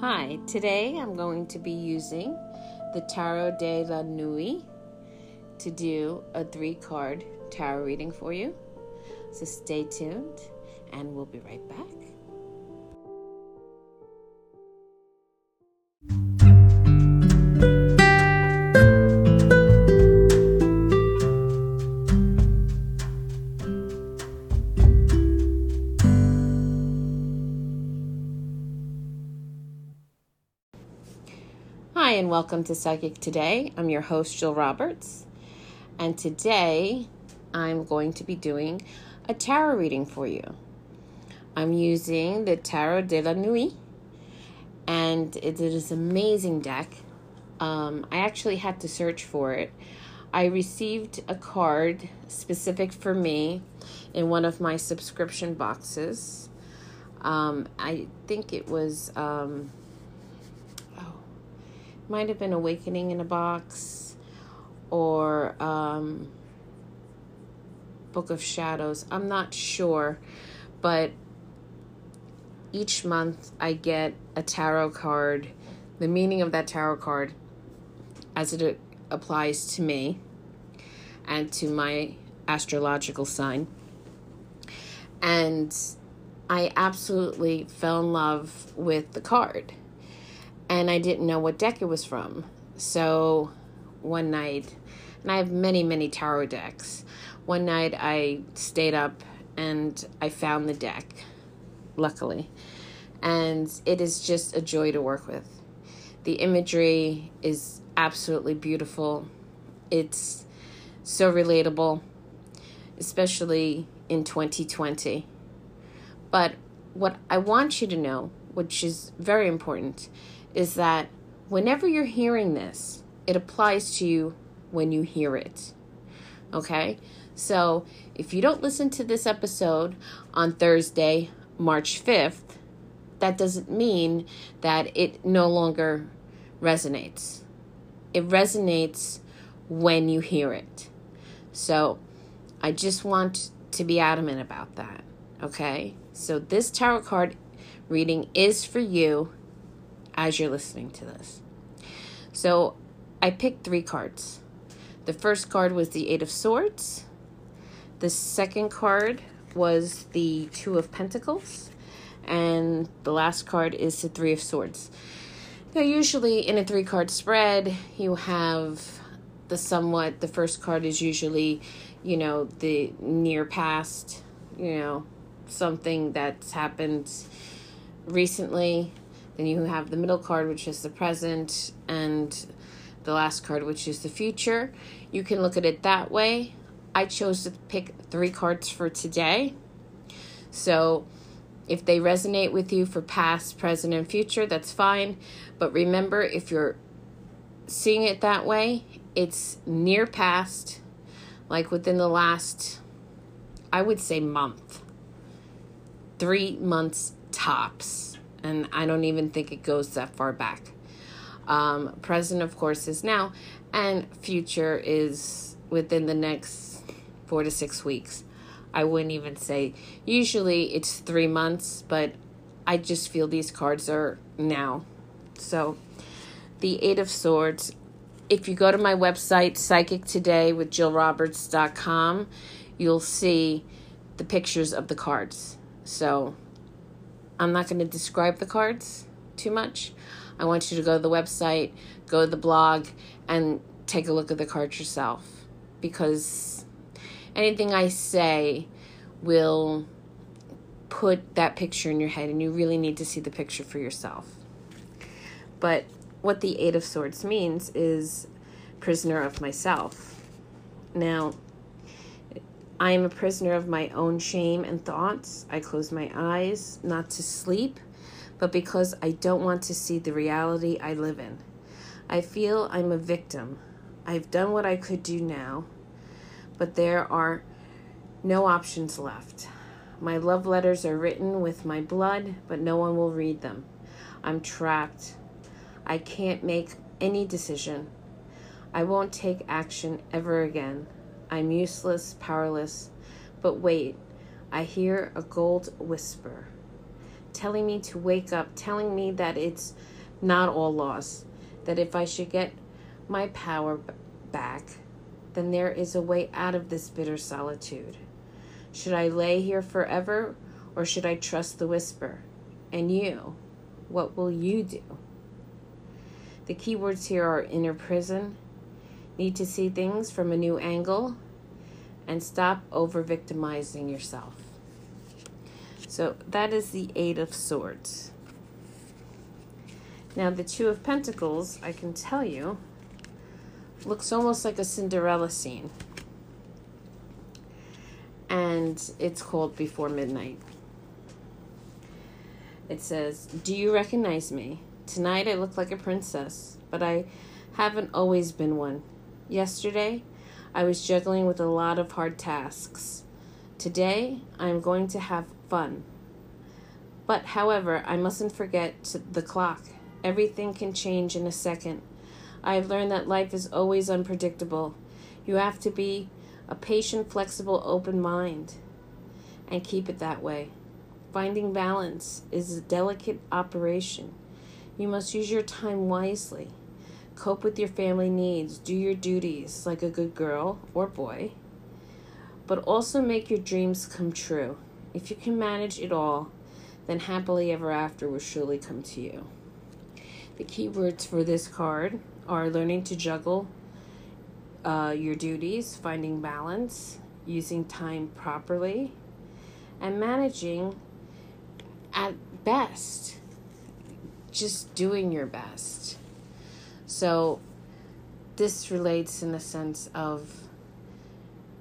Hi, today I'm going to be using the Tarot de la Nuit to do a three card tarot reading for you. So stay tuned and we'll be right back. And welcome to Psychic Today. I'm your host, Jill Roberts, and today I'm going to be doing a tarot reading for you. I'm using the Tarot de la Nuit, and it is an amazing deck. Um, I actually had to search for it. I received a card specific for me in one of my subscription boxes. Um, I think it was. Um, might have been Awakening in a Box or um, Book of Shadows. I'm not sure, but each month I get a tarot card, the meaning of that tarot card as it applies to me and to my astrological sign. And I absolutely fell in love with the card and I didn't know what deck it was from. So one night, and I have many, many tarot decks. One night I stayed up and I found the deck, luckily. And it is just a joy to work with. The imagery is absolutely beautiful. It's so relatable, especially in 2020. But what I want you to know, which is very important, is that whenever you're hearing this, it applies to you when you hear it. Okay? So if you don't listen to this episode on Thursday, March 5th, that doesn't mean that it no longer resonates. It resonates when you hear it. So I just want to be adamant about that. Okay? So this tarot card reading is for you as you're listening to this. So I picked three cards. The first card was the Eight of Swords. The second card was the Two of Pentacles. And the last card is the Three of Swords. Now, usually in a three card spread, you have the somewhat, the first card is usually, you know, the near past, you know, something that's happened recently then you have the middle card, which is the present, and the last card, which is the future. You can look at it that way. I chose to pick three cards for today. So if they resonate with you for past, present, and future, that's fine. But remember, if you're seeing it that way, it's near past, like within the last, I would say, month. Three months tops and I don't even think it goes that far back. Um, present, of course, is now, and future is within the next four to six weeks. I wouldn't even say, usually it's three months, but I just feel these cards are now. So, the Eight of Swords. If you go to my website, Psychic Today with JillRoberts.com, you'll see the pictures of the cards. So, I'm not going to describe the cards too much. I want you to go to the website, go to the blog, and take a look at the cards yourself because anything I say will put that picture in your head, and you really need to see the picture for yourself. But what the Eight of Swords means is prisoner of myself. Now, I am a prisoner of my own shame and thoughts. I close my eyes, not to sleep, but because I don't want to see the reality I live in. I feel I'm a victim. I've done what I could do now, but there are no options left. My love letters are written with my blood, but no one will read them. I'm trapped. I can't make any decision. I won't take action ever again. I'm useless, powerless. But wait, I hear a gold whisper. telling me to wake up, telling me that it's not all lost, that if I should get my power back, then there is a way out of this bitter solitude. Should I lay here forever, or should I trust the whisper? And you, what will you do? The key words here are inner prison, need to see things from a new angle, and stop over victimizing yourself. So that is the Eight of Swords. Now, the Two of Pentacles, I can tell you, looks almost like a Cinderella scene. And it's called Before Midnight. It says, Do you recognize me? Tonight I look like a princess, but I haven't always been one. Yesterday, I was juggling with a lot of hard tasks. Today, I am going to have fun. But, however, I mustn't forget the clock. Everything can change in a second. I have learned that life is always unpredictable. You have to be a patient, flexible, open mind and keep it that way. Finding balance is a delicate operation. You must use your time wisely. Cope with your family needs. Do your duties like a good girl or boy. But also make your dreams come true. If you can manage it all, then happily ever after will surely come to you. The key words for this card are learning to juggle uh, your duties, finding balance, using time properly, and managing at best. Just doing your best. So, this relates in the sense of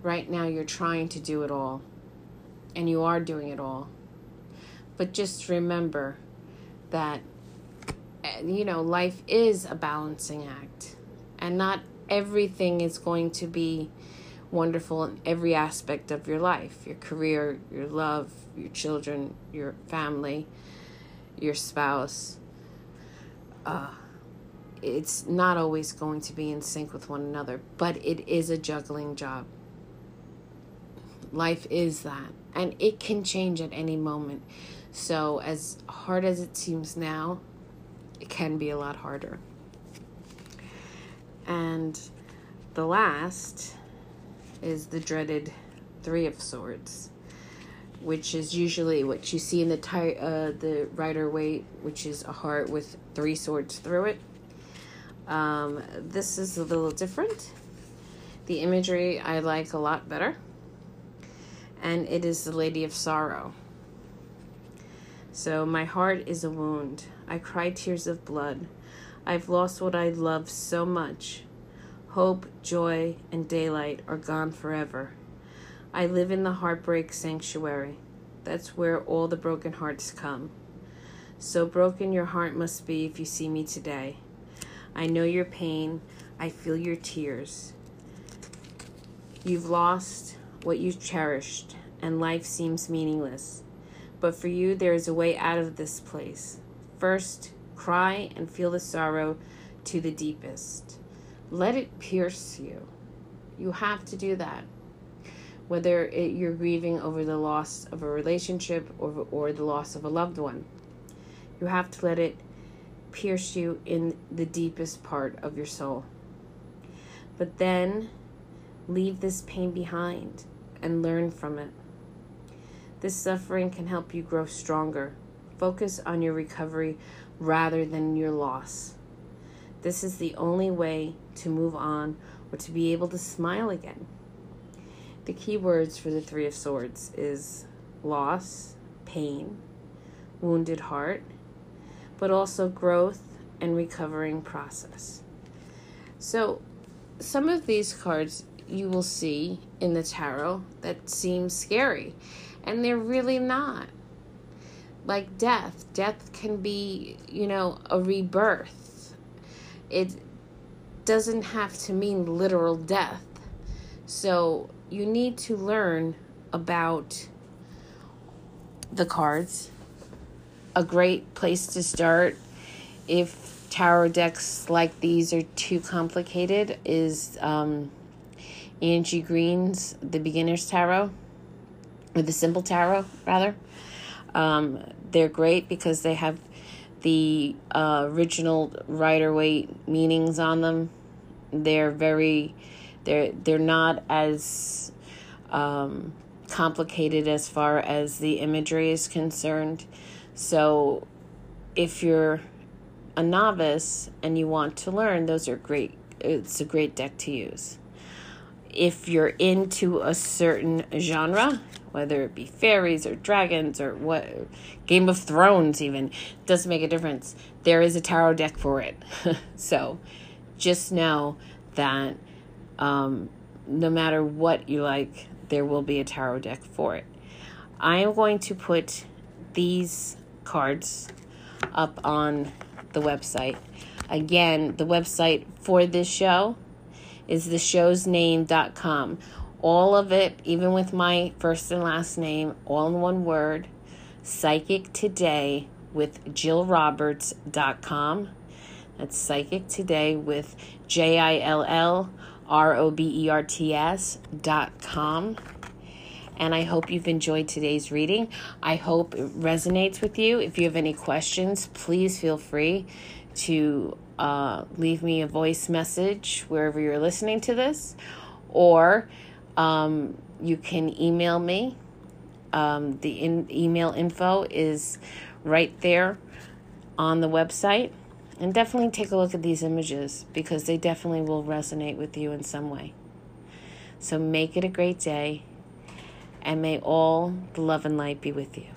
right now you're trying to do it all, and you are doing it all. But just remember that, eh, you know, life is a balancing act, and not everything is going to be wonderful in every aspect of your life your career, your love, your children, your family, your spouse. Uh, it's not always going to be in sync with one another, but it is a juggling job. Life is that, and it can change at any moment. So, as hard as it seems now, it can be a lot harder. And the last is the dreaded Three of Swords, which is usually what you see in the ty- uh, the Rider Waite, which is a heart with three swords through it. Um, this is a little different. The imagery I like a lot better. And it is the Lady of Sorrow. So, my heart is a wound. I cry tears of blood. I've lost what I love so much. Hope, joy, and daylight are gone forever. I live in the heartbreak sanctuary. That's where all the broken hearts come. So broken your heart must be if you see me today. I know your pain. I feel your tears. You've lost what you cherished, and life seems meaningless. But for you, there is a way out of this place. First, cry and feel the sorrow to the deepest. Let it pierce you. You have to do that. Whether it, you're grieving over the loss of a relationship or, or the loss of a loved one, you have to let it pierce you in the deepest part of your soul. But then leave this pain behind and learn from it. This suffering can help you grow stronger. Focus on your recovery rather than your loss. This is the only way to move on or to be able to smile again. The key words for the Three of Swords is loss, pain, wounded heart, but also growth and recovering process. So, some of these cards you will see in the tarot that seem scary, and they're really not. Like death, death can be, you know, a rebirth. It doesn't have to mean literal death. So, you need to learn about the cards a great place to start if tarot decks like these are too complicated is um, Angie Green's The Beginner's Tarot, or The Simple Tarot, rather. Um, they're great because they have the uh, original Rider Waite meanings on them. They're very, they're they're not as um, complicated as far as the imagery is concerned. So, if you're a novice and you want to learn, those are great. It's a great deck to use. If you're into a certain genre, whether it be fairies or dragons or what Game of Thrones even doesn't make a difference. There is a tarot deck for it. so just know that um, no matter what you like, there will be a tarot deck for it. I am going to put these cards up on the website. Again, the website for this show is theshowsname.com all of it, even with my first and last name, all in one word, Psychic Today with JillRoberts.com. That's Psychic Today with J I L L R O B E R T S dot com. And I hope you've enjoyed today's reading. I hope it resonates with you. If you have any questions, please feel free to uh, leave me a voice message wherever you're listening to this or um, you can email me. Um, the in- email info is right there on the website. And definitely take a look at these images because they definitely will resonate with you in some way. So make it a great day, and may all the love and light be with you.